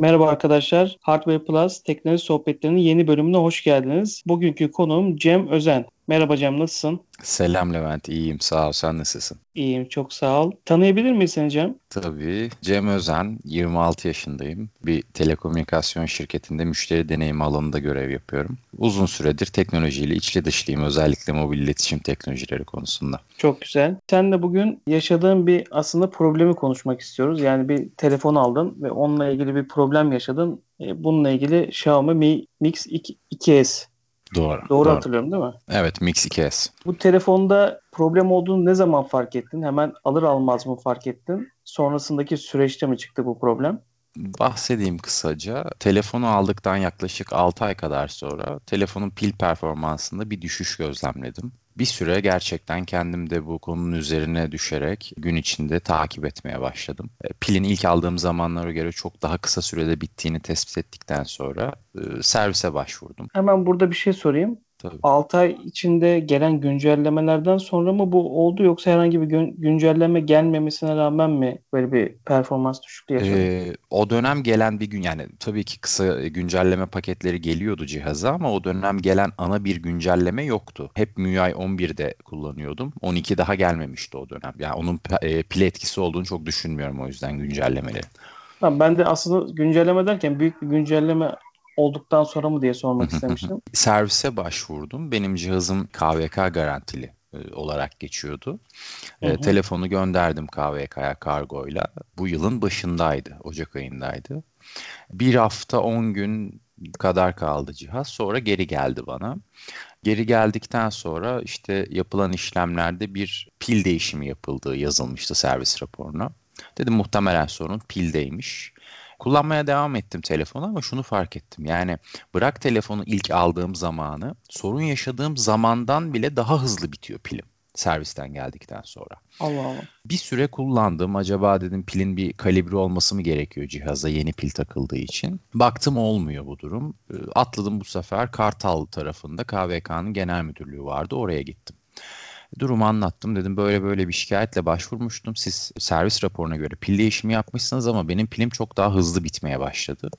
Merhaba arkadaşlar. Hardware Plus teknoloji sohbetlerinin yeni bölümüne hoş geldiniz. Bugünkü konuğum Cem Özen. Merhaba Cem, nasılsın? Selam Levent, iyiyim sağ ol. Sen nasılsın? İyiyim, çok sağ ol. Tanıyabilir miyiz seni Cem? Tabii. Cem Özen, 26 yaşındayım. Bir telekomünikasyon şirketinde müşteri deneyimi alanında görev yapıyorum. Uzun süredir teknolojiyle içli dışlıyım, özellikle mobil iletişim teknolojileri konusunda. Çok güzel. Sen de bugün yaşadığın bir aslında problemi konuşmak istiyoruz. Yani bir telefon aldın ve onunla ilgili bir problem yaşadın. E, Bununla ilgili Xiaomi Mi Mix 2, 2S Doğru. Doğru, hatırlıyorum değil mi? Evet, Mix 2S. Bu telefonda problem olduğunu ne zaman fark ettin? Hemen alır almaz mı fark ettin? Sonrasındaki süreçte mi çıktı bu problem? Bahsedeyim kısaca. Telefonu aldıktan yaklaşık 6 ay kadar sonra telefonun pil performansında bir düşüş gözlemledim. Bir süre gerçekten kendim de bu konunun üzerine düşerek gün içinde takip etmeye başladım. E, pilin ilk aldığım zamanlara göre çok daha kısa sürede bittiğini tespit ettikten sonra e, servise başvurdum. Hemen burada bir şey sorayım. Tabii. 6 ay içinde gelen güncellemelerden sonra mı bu oldu yoksa herhangi bir gün, güncelleme gelmemesine rağmen mi böyle bir performans düşüklüğü yaşadın? Ee, o dönem gelen bir gün yani tabii ki kısa güncelleme paketleri geliyordu cihaza ama o dönem gelen ana bir güncelleme yoktu. Hep MIUI 11'de kullanıyordum. 12 daha gelmemişti o dönem. Yani onun e, pil etkisi olduğunu çok düşünmüyorum o yüzden güncellemelerin. Tamam, ben de aslında güncelleme derken büyük bir güncelleme olduktan sonra mı diye sormak istemiştim. Servise başvurdum. Benim cihazım KVK garantili e, olarak geçiyordu. Hı hı. E, telefonu gönderdim KVK'ya kargoyla. Bu yılın başındaydı, Ocak ayındaydı. Bir hafta 10 gün kadar kaldı cihaz. Sonra geri geldi bana. Geri geldikten sonra işte yapılan işlemlerde bir pil değişimi yapıldığı yazılmıştı servis raporuna. Dedim muhtemelen sorun pildeymiş. Kullanmaya devam ettim telefonu ama şunu fark ettim. Yani bırak telefonu ilk aldığım zamanı sorun yaşadığım zamandan bile daha hızlı bitiyor pilim servisten geldikten sonra. Allah Allah. Bir süre kullandım. Acaba dedim pilin bir kalibre olması mı gerekiyor cihaza yeni pil takıldığı için. Baktım olmuyor bu durum. Atladım bu sefer Kartal tarafında KVK'nın genel müdürlüğü vardı. Oraya gittim. Durumu anlattım. Dedim böyle böyle bir şikayetle başvurmuştum. Siz servis raporuna göre pil değişimi yapmışsınız ama benim pilim çok daha hızlı bitmeye başladı.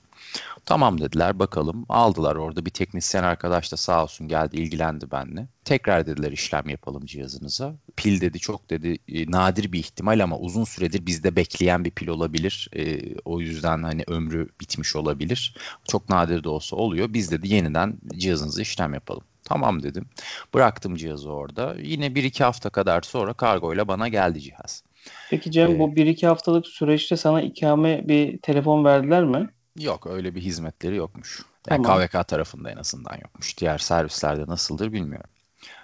Tamam dediler bakalım. Aldılar orada bir teknisyen arkadaş da sağ olsun geldi ilgilendi benimle. Tekrar dediler işlem yapalım cihazınıza. Pil dedi çok dedi e, nadir bir ihtimal ama uzun süredir bizde bekleyen bir pil olabilir. E, o yüzden hani ömrü bitmiş olabilir. Çok nadir de olsa oluyor. Biz dedi yeniden cihazınıza işlem yapalım. Tamam dedim. Bıraktım cihazı orada. Yine bir iki hafta kadar sonra kargoyla bana geldi cihaz. Peki Cem Ee, bu 1-2 haftalık süreçte sana ikame bir telefon verdiler mi? Yok öyle bir hizmetleri yokmuş. Yani Tamam. KVK tarafında en azından yokmuş. Diğer servislerde nasıldır bilmiyorum.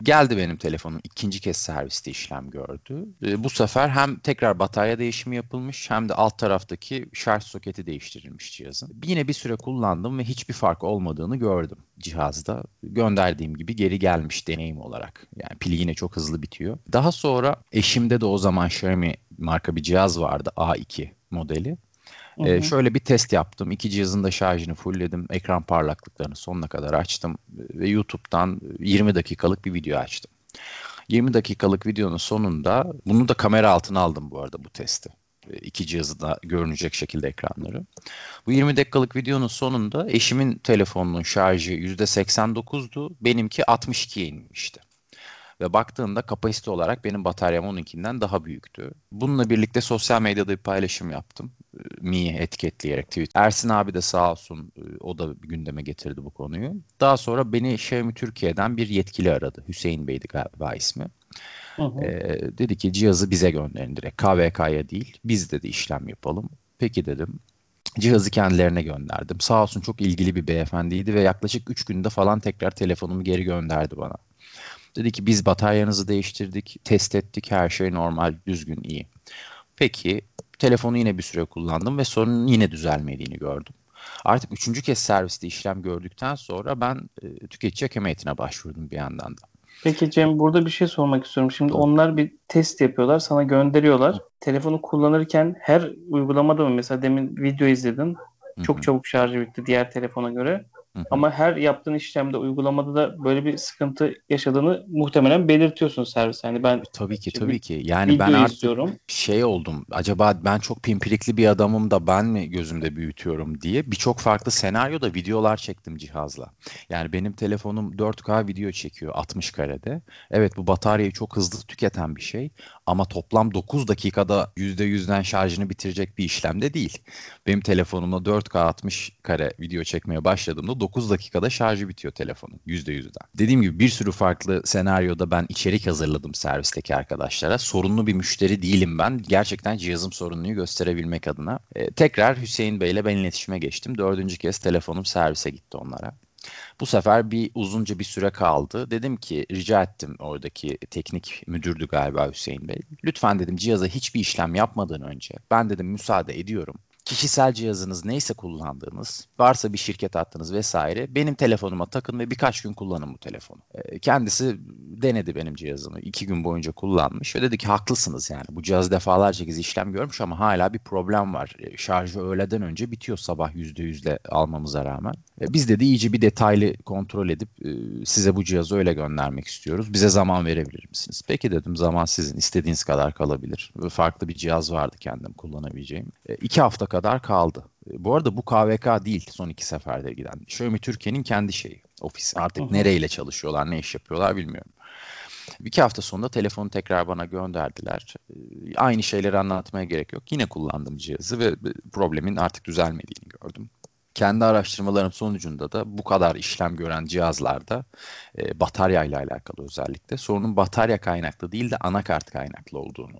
Geldi benim telefonum ikinci kez serviste işlem gördü. Ee, bu sefer hem tekrar batarya değişimi yapılmış hem de alt taraftaki şarj soketi değiştirilmiş cihazın. Yine bir süre kullandım ve hiçbir fark olmadığını gördüm cihazda. Gönderdiğim gibi geri gelmiş deneyim olarak. Yani pili yine çok hızlı bitiyor. Daha sonra eşimde de o zaman Xiaomi marka bir cihaz vardı A2 modeli. Hı. şöyle bir test yaptım. İki cihazın da şarjını fullledim. Ekran parlaklıklarını sonuna kadar açtım. Ve YouTube'dan 20 dakikalık bir video açtım. 20 dakikalık videonun sonunda bunu da kamera altına aldım bu arada bu testi. Ee, İki cihazı da görünecek şekilde ekranları. Bu 20 dakikalık videonun sonunda eşimin telefonunun şarjı %89'du. Benimki 62'ye inmişti. Ve baktığında kapasite olarak benim bataryam onunkinden daha büyüktü. Bununla birlikte sosyal medyada bir paylaşım yaptım. Ee, Mi'yi etiketleyerek tweet. Ersin abi de sağ olsun e, o da gündeme getirdi bu konuyu. Daha sonra beni Xiaomi Türkiye'den bir yetkili aradı. Hüseyin Bey'di galiba ismi. Hı hı. Ee, dedi ki cihazı bize gönderin direkt. KVK'ya değil. Biz dedi işlem yapalım. Peki dedim. Cihazı kendilerine gönderdim. Sağ olsun çok ilgili bir beyefendiydi ve yaklaşık 3 günde falan tekrar telefonumu geri gönderdi bana. Dedi ki biz bataryanızı değiştirdik, test ettik, her şey normal, düzgün, iyi. Peki telefonu yine bir süre kullandım ve sorunun yine düzelmediğini gördüm. Artık üçüncü kez serviste işlem gördükten sonra ben e, tüketici hakem heyetine başvurdum bir yandan da. Peki Cem burada bir şey sormak istiyorum. Şimdi onlar bir test yapıyorlar, sana gönderiyorlar. Telefonu kullanırken her uygulamada mı? Mesela demin video izledin. Çok çabuk şarjı bitti diğer telefona göre. Hı-hı. Ama her yaptığın işlemde uygulamada da böyle bir sıkıntı yaşadığını muhtemelen belirtiyorsun servis. Yani ben tabii ki tabii ki. Yani ben artık istiyorum. şey oldum. Acaba ben çok pimpirikli bir adamım da ben mi gözümde büyütüyorum diye birçok farklı senaryoda videolar çektim cihazla. Yani benim telefonum 4K video çekiyor 60 karede. Evet bu bataryayı çok hızlı tüketen bir şey ama toplam 9 dakikada %100'den şarjını bitirecek bir işlemde değil. Benim telefonumla 4K 60 kare video çekmeye başladığımda 9 dakikada şarjı bitiyor telefonun %100'den. Dediğim gibi bir sürü farklı senaryoda ben içerik hazırladım servisteki arkadaşlara. Sorunlu bir müşteri değilim ben. Gerçekten cihazım sorunluyu gösterebilmek adına. Ee, tekrar Hüseyin Bey ile ben iletişime geçtim. Dördüncü kez telefonum servise gitti onlara. Bu sefer bir uzunca bir süre kaldı. Dedim ki rica ettim oradaki teknik müdürdü galiba Hüseyin Bey. Lütfen dedim cihaza hiçbir işlem yapmadan önce ben dedim müsaade ediyorum kişisel cihazınız neyse kullandığınız, varsa bir şirket hattınız vesaire benim telefonuma takın ve birkaç gün kullanın bu telefonu. E, kendisi denedi benim cihazımı. iki gün boyunca kullanmış ve dedi ki haklısınız yani. Bu cihaz defalarca kez işlem görmüş ama hala bir problem var. E, şarjı öğleden önce bitiyor sabah %100'le almamıza rağmen. E, biz dedi iyice bir detaylı kontrol edip e, size bu cihazı öyle göndermek istiyoruz. Bize zaman verebilir misiniz? Peki dedim zaman sizin istediğiniz kadar kalabilir. Farklı bir cihaz vardı kendim kullanabileceğim. E, iki hafta kadar kaldı. E, bu arada bu KVK değil son iki seferde giden. Xiaomi Türkiye'nin kendi şeyi. Ofis artık nereyle çalışıyorlar, ne iş yapıyorlar bilmiyorum. Bir iki hafta sonunda telefonu tekrar bana gönderdiler. E, aynı şeyleri anlatmaya gerek yok. Yine kullandım cihazı ve problemin artık düzelmediğini gördüm kendi araştırmalarım sonucunda da bu kadar işlem gören cihazlarda e, batarya ile alakalı özellikle sorunun batarya kaynaklı değil de anakart kaynaklı olduğunu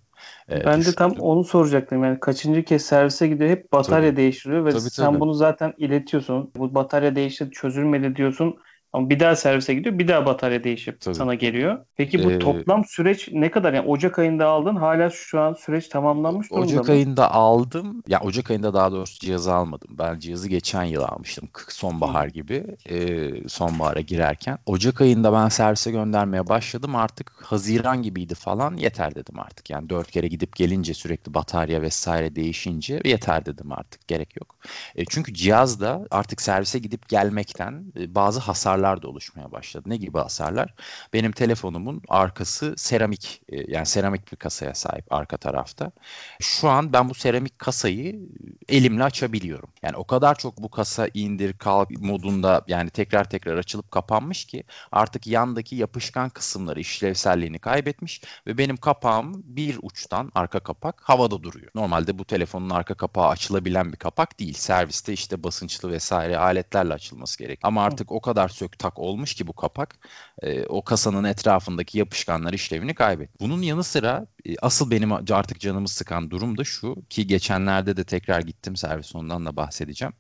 e, Ben de tam onu soracaktım. Yani kaçıncı kez servise gidiyor hep batarya tabii. değiştiriyor ve tabii, sen tabii. bunu zaten iletiyorsun. Bu batarya değişti çözülmedi diyorsun. Ama bir daha servise gidiyor. Bir daha batarya değişip Tabii. sana geliyor. Peki bu ee, toplam süreç ne kadar? Yani Ocak ayında aldın. Hala şu an süreç tamamlanmış durumda Ocak mı? ayında aldım. Ya Ocak ayında daha doğrusu cihazı almadım. Ben cihazı geçen yıl almıştım. Sonbahar gibi. E, sonbahara girerken. Ocak ayında ben servise göndermeye başladım. Artık Haziran gibiydi falan. Yeter dedim artık. Yani dört kere gidip gelince sürekli batarya vesaire değişince yeter dedim artık. Gerek yok. E, çünkü cihaz da artık servise gidip gelmekten e, bazı hasarlar hasarlar da oluşmaya başladı. Ne gibi hasarlar? Benim telefonumun arkası seramik e, yani seramik bir kasaya sahip arka tarafta. Şu an ben bu seramik kasayı elimle açabiliyorum. Yani o kadar çok bu kasa indir kalk modunda yani tekrar tekrar açılıp kapanmış ki artık yandaki yapışkan kısımları işlevselliğini kaybetmiş ve benim kapağım bir uçtan arka kapak havada duruyor. Normalde bu telefonun arka kapağı açılabilen bir kapak değil. Serviste işte basınçlı vesaire aletlerle açılması gerek. Ama artık o kadar sök tak olmuş ki bu kapak e, o kasanın etrafındaki yapışkanlar işlevini kaybetti. Bunun yanı sıra asıl benim artık canımı sıkan durum da şu ki geçenlerde de tekrar gittim servis ondan da bahsedeceğim.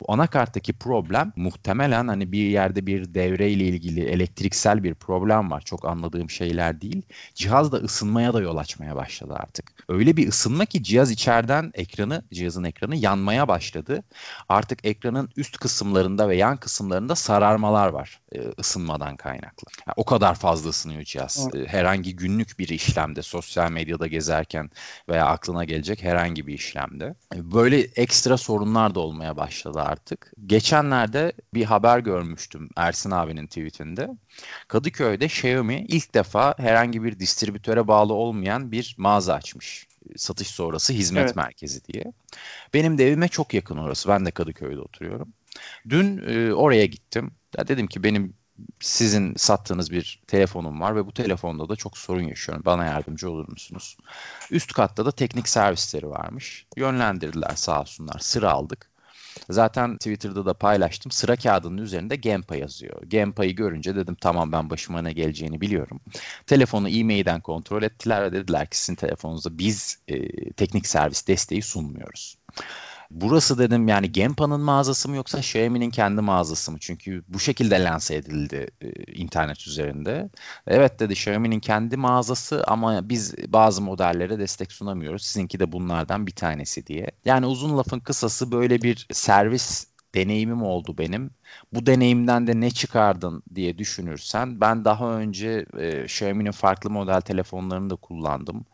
Bu anakarttaki problem muhtemelen hani bir yerde bir devre ile ilgili elektriksel bir problem var. Çok anladığım şeyler değil. Cihaz da ısınmaya da yol açmaya başladı artık. Öyle bir ısınma ki cihaz içeriden ekranı, cihazın ekranı yanmaya başladı. Artık ekranın üst kısımlarında ve yan kısımlarında sararmalar var e, ısınmadan kaynaklı. Yani o kadar fazla ısınıyor cihaz. Evet. Herhangi günlük bir işlemde, sosyal medyada gezerken veya aklına gelecek herhangi bir işlemde. Böyle ekstra sorunlar da olmaya başladı artık. Geçenlerde bir haber görmüştüm Ersin abinin tweetinde. Kadıköy'de Xiaomi ilk defa herhangi bir distribütöre bağlı olmayan bir mağaza açmış satış sonrası hizmet evet. merkezi diye. Benim de evime çok yakın orası. Ben de Kadıköy'de oturuyorum. Dün e, oraya gittim. Ya dedim ki benim sizin sattığınız bir telefonum var ve bu telefonda da çok sorun yaşıyorum. Bana yardımcı olur musunuz? Üst katta da teknik servisleri varmış. Yönlendirdiler sağ olsunlar. Sıra aldık. Zaten Twitter'da da paylaştım. Sıra kağıdının üzerinde Gempa yazıyor. Gempa'yı görünce dedim tamam ben başıma ne geleceğini biliyorum. Telefonu e-mail'den kontrol ettiler ve dediler ki sizin telefonunuzda biz e, teknik servis desteği sunmuyoruz. Burası dedim yani Gempa'nın mağazası mı yoksa Xiaomi'nin kendi mağazası mı? Çünkü bu şekilde lanse edildi e, internet üzerinde. Evet dedi Xiaomi'nin kendi mağazası ama biz bazı modellere destek sunamıyoruz. Sizinki de bunlardan bir tanesi diye. Yani uzun lafın kısası böyle bir servis deneyimim oldu benim. Bu deneyimden de ne çıkardın diye düşünürsen ben daha önce e, Xiaomi'nin farklı model telefonlarını da kullandım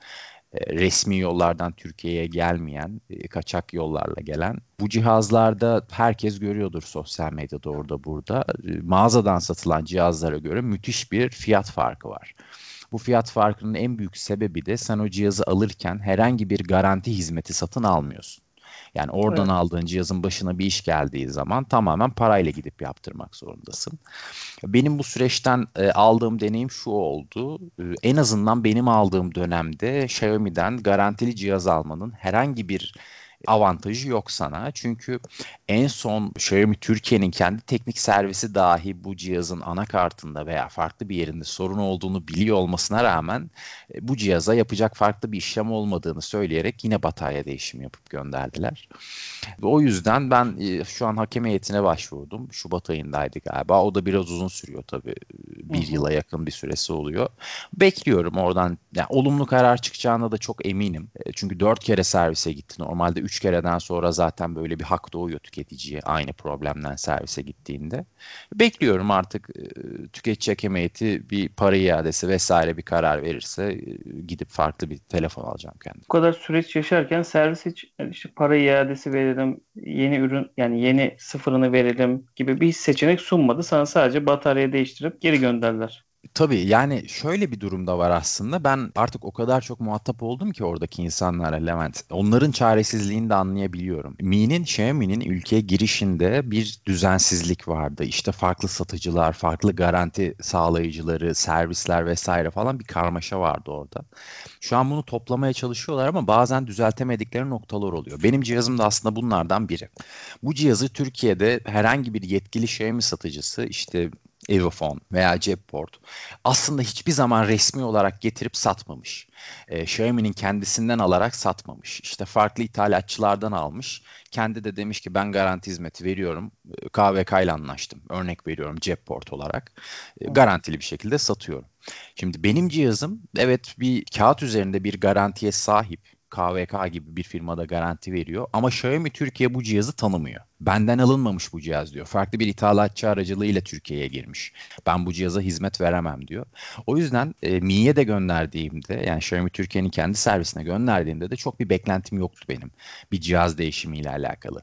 resmi yollardan Türkiye'ye gelmeyen, e, kaçak yollarla gelen. Bu cihazlarda herkes görüyordur sosyal medyada orada burada. E, mağazadan satılan cihazlara göre müthiş bir fiyat farkı var. Bu fiyat farkının en büyük sebebi de sen o cihazı alırken herhangi bir garanti hizmeti satın almıyorsun. Yani oradan evet. aldığın cihazın başına bir iş geldiği zaman tamamen parayla gidip yaptırmak zorundasın. Benim bu süreçten e, aldığım deneyim şu oldu. E, en azından benim aldığım dönemde Xiaomi'den garantili cihaz almanın herhangi bir avantajı yok sana. Çünkü en son Xiaomi Türkiye'nin kendi teknik servisi dahi bu cihazın anakartında veya farklı bir yerinde sorun olduğunu biliyor olmasına rağmen e, bu cihaza yapacak farklı bir işlem olmadığını söyleyerek yine batarya değişimi yapıp gönderdiler. Ve o yüzden ben e, şu an hakem heyetine başvurdum. Şubat ayındaydı galiba. O da biraz uzun sürüyor tabii. Bir yıla yakın bir süresi oluyor. Bekliyorum oradan. Yani olumlu karar çıkacağına da çok eminim. E, çünkü dört kere servise gitti. Normalde üç kereden sonra zaten böyle bir hak doğuyor tüketiciye aynı problemden servise gittiğinde. Bekliyorum artık e, tüketici hakem heyeti bir para iadesi vesaire bir karar verirse e, gidip farklı bir telefon alacağım kendim. Bu kadar süreç yaşarken servis hiç işte para iadesi verelim, yeni ürün yani yeni sıfırını verelim gibi bir seçenek sunmadı. Sana sadece batarya değiştirip geri gönderdiler. Tabii yani şöyle bir durumda var aslında. Ben artık o kadar çok muhatap oldum ki oradaki insanlara Levent. Onların çaresizliğini de anlayabiliyorum. Mi'nin, Xiaomi'nin ülkeye girişinde bir düzensizlik vardı. İşte farklı satıcılar, farklı garanti sağlayıcıları, servisler vesaire falan bir karmaşa vardı orada. Şu an bunu toplamaya çalışıyorlar ama bazen düzeltemedikleri noktalar oluyor. Benim cihazım da aslında bunlardan biri. Bu cihazı Türkiye'de herhangi bir yetkili Xiaomi satıcısı işte Evofon veya Cepport aslında hiçbir zaman resmi olarak getirip satmamış. E, Xiaomi'nin kendisinden alarak satmamış. İşte farklı ithalatçılardan almış. Kendi de demiş ki ben garanti hizmeti veriyorum. KVK ile anlaştım. Örnek veriyorum Cepport olarak. E, garantili bir şekilde satıyorum. Şimdi benim cihazım evet bir kağıt üzerinde bir garantiye sahip. KVK gibi bir firmada garanti veriyor ama Xiaomi Türkiye bu cihazı tanımıyor. Benden alınmamış bu cihaz diyor. Farklı bir ithalatçı aracılığıyla Türkiye'ye girmiş. Ben bu cihaza hizmet veremem diyor. O yüzden e, Mi'ye de gönderdiğimde yani Xiaomi Türkiye'nin kendi servisine gönderdiğimde de çok bir beklentim yoktu benim. Bir cihaz değişimiyle alakalı.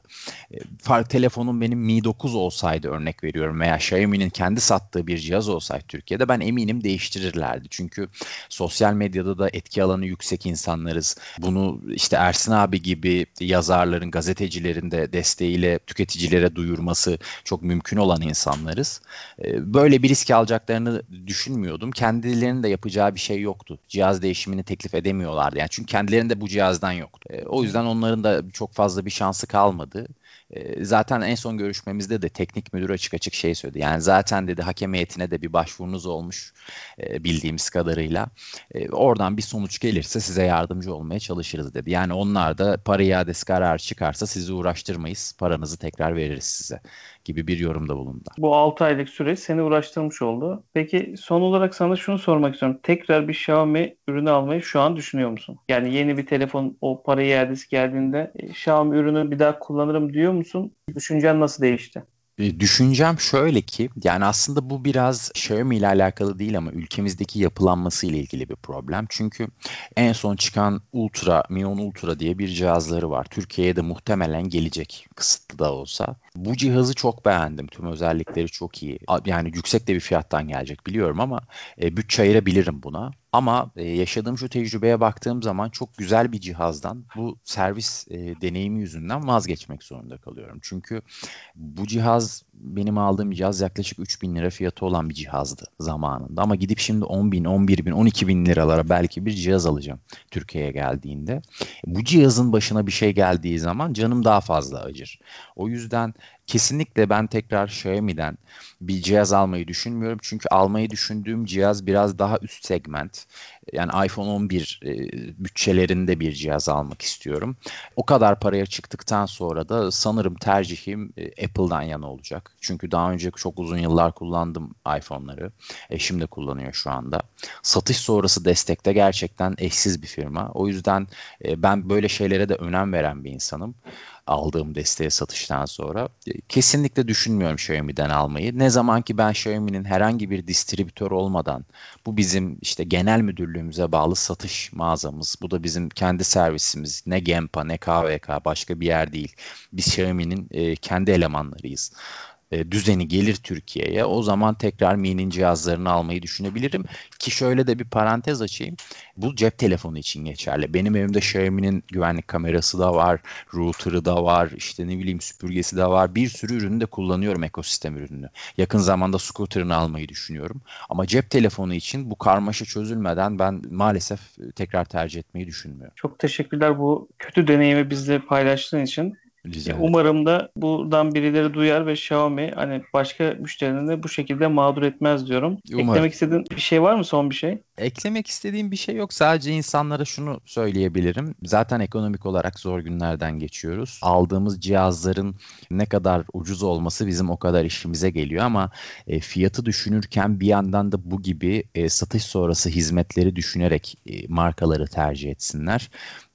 E, fark telefonum benim Mi 9 olsaydı örnek veriyorum veya Xiaomi'nin kendi sattığı bir cihaz olsaydı Türkiye'de ben eminim değiştirirlerdi. Çünkü sosyal medyada da etki alanı yüksek insanlarız. Bunu işte Ersin abi gibi yazarların, gazetecilerin de desteğiyle tüketicilere duyurması çok mümkün olan insanlarız. Ee, böyle bir risk alacaklarını düşünmüyordum. Kendilerinin de yapacağı bir şey yoktu. Cihaz değişimini teklif edemiyorlardı. Yani çünkü kendilerinde bu cihazdan yoktu. Ee, o yüzden onların da çok fazla bir şansı kalmadı. Ee, zaten en son görüşmemizde de teknik müdür açık açık şey söyledi. Yani zaten dedi hakem heyetine de bir başvurunuz olmuş e, bildiğimiz kadarıyla. E, oradan bir sonuç gelirse size yardımcı olmaya çalışırız dedi. Yani onlar da para iadesi kararı çıkarsa sizi uğraştırmayız. Paranızı tekrar veririz size gibi bir yorumda bulundu. Bu 6 aylık süreç seni uğraştırmış oldu. Peki son olarak sana şunu sormak istiyorum. Tekrar bir Xiaomi ürünü almayı şu an düşünüyor musun? Yani yeni bir telefon o para iadesi geldiğinde e, Xiaomi ürünü bir daha kullanırım diyor musun? Düşüncen nasıl değişti? E, düşüncem şöyle ki yani aslında bu biraz Xiaomi ile alakalı değil ama ülkemizdeki yapılanması ile ilgili bir problem. Çünkü en son çıkan Ultra, Mi 10 Ultra diye bir cihazları var. Türkiye'ye de muhtemelen gelecek kısıtlı da olsa. Bu cihazı çok beğendim. Tüm özellikleri çok iyi. Yani yüksek de bir fiyattan gelecek biliyorum ama e, bütçe ayırabilirim buna. Ama e, yaşadığım şu tecrübeye baktığım zaman çok güzel bir cihazdan bu servis e, deneyimi yüzünden vazgeçmek zorunda kalıyorum. Çünkü bu cihaz benim aldığım cihaz yaklaşık 3 bin lira fiyatı olan bir cihazdı zamanında. Ama gidip şimdi 10 bin, 11 bin, 12 bin liralara belki bir cihaz alacağım Türkiye'ye geldiğinde. Bu cihazın başına bir şey geldiği zaman canım daha fazla acır. O yüzden kesinlikle ben tekrar Xiaomi'den bir cihaz almayı düşünmüyorum. Çünkü almayı düşündüğüm cihaz biraz daha üst segment. Yani iPhone 11 e, bütçelerinde bir cihaz almak istiyorum. O kadar paraya çıktıktan sonra da sanırım tercihim e, Apple'dan yana olacak. Çünkü daha önce çok uzun yıllar kullandım iPhone'ları. Eşim de kullanıyor şu anda. Satış sonrası destekte gerçekten eşsiz bir firma. O yüzden e, ben böyle şeylere de önem veren bir insanım. Aldığım desteğe satıştan sonra. Kesinlikle düşünmüyorum Xiaomi'den almayı. Ne zaman ki ben Xiaomi'nin herhangi bir distribütör olmadan bu bizim işte genel müdürlüğümüze bağlı satış mağazamız. Bu da bizim kendi servisimiz. Ne Gempa ne KVK başka bir yer değil. Biz Xiaomi'nin e, kendi elemanlarıyız düzeni gelir Türkiye'ye o zaman tekrar Mi'nin cihazlarını almayı düşünebilirim. Ki şöyle de bir parantez açayım. Bu cep telefonu için geçerli. Benim evimde Xiaomi'nin güvenlik kamerası da var, router'ı da var, işte ne bileyim süpürgesi de var. Bir sürü ürünü de kullanıyorum ekosistem ürününü. Yakın zamanda scooter'ını almayı düşünüyorum. Ama cep telefonu için bu karmaşa çözülmeden ben maalesef tekrar tercih etmeyi düşünmüyorum. Çok teşekkürler bu kötü deneyimi bizle paylaştığın için. Rica Umarım da buradan birileri duyar ve Xiaomi hani başka müşterilerini de bu şekilde mağdur etmez diyorum. Umarım. Eklemek istediğin bir şey var mı son bir şey? Eklemek istediğim bir şey yok. Sadece insanlara şunu söyleyebilirim. Zaten ekonomik olarak zor günlerden geçiyoruz. Aldığımız cihazların ne kadar ucuz olması bizim o kadar işimize geliyor ama e, fiyatı düşünürken bir yandan da bu gibi e, satış sonrası hizmetleri düşünerek e, markaları tercih etsinler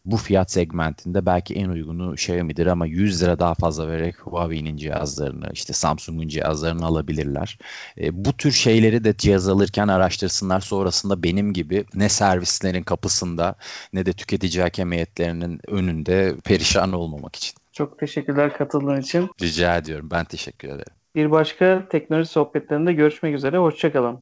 bu fiyat segmentinde belki en uygunu Xiaomi'dir ama 100 lira daha fazla vererek Huawei'nin cihazlarını, işte Samsung'un cihazlarını alabilirler. E, bu tür şeyleri de cihaz alırken araştırsınlar. Sonrasında benim gibi ne servislerin kapısında ne de tüketici hakemiyetlerinin önünde perişan olmamak için. Çok teşekkürler katıldığın için. Rica ediyorum. Ben teşekkür ederim. Bir başka teknoloji sohbetlerinde görüşmek üzere. Hoşçakalın.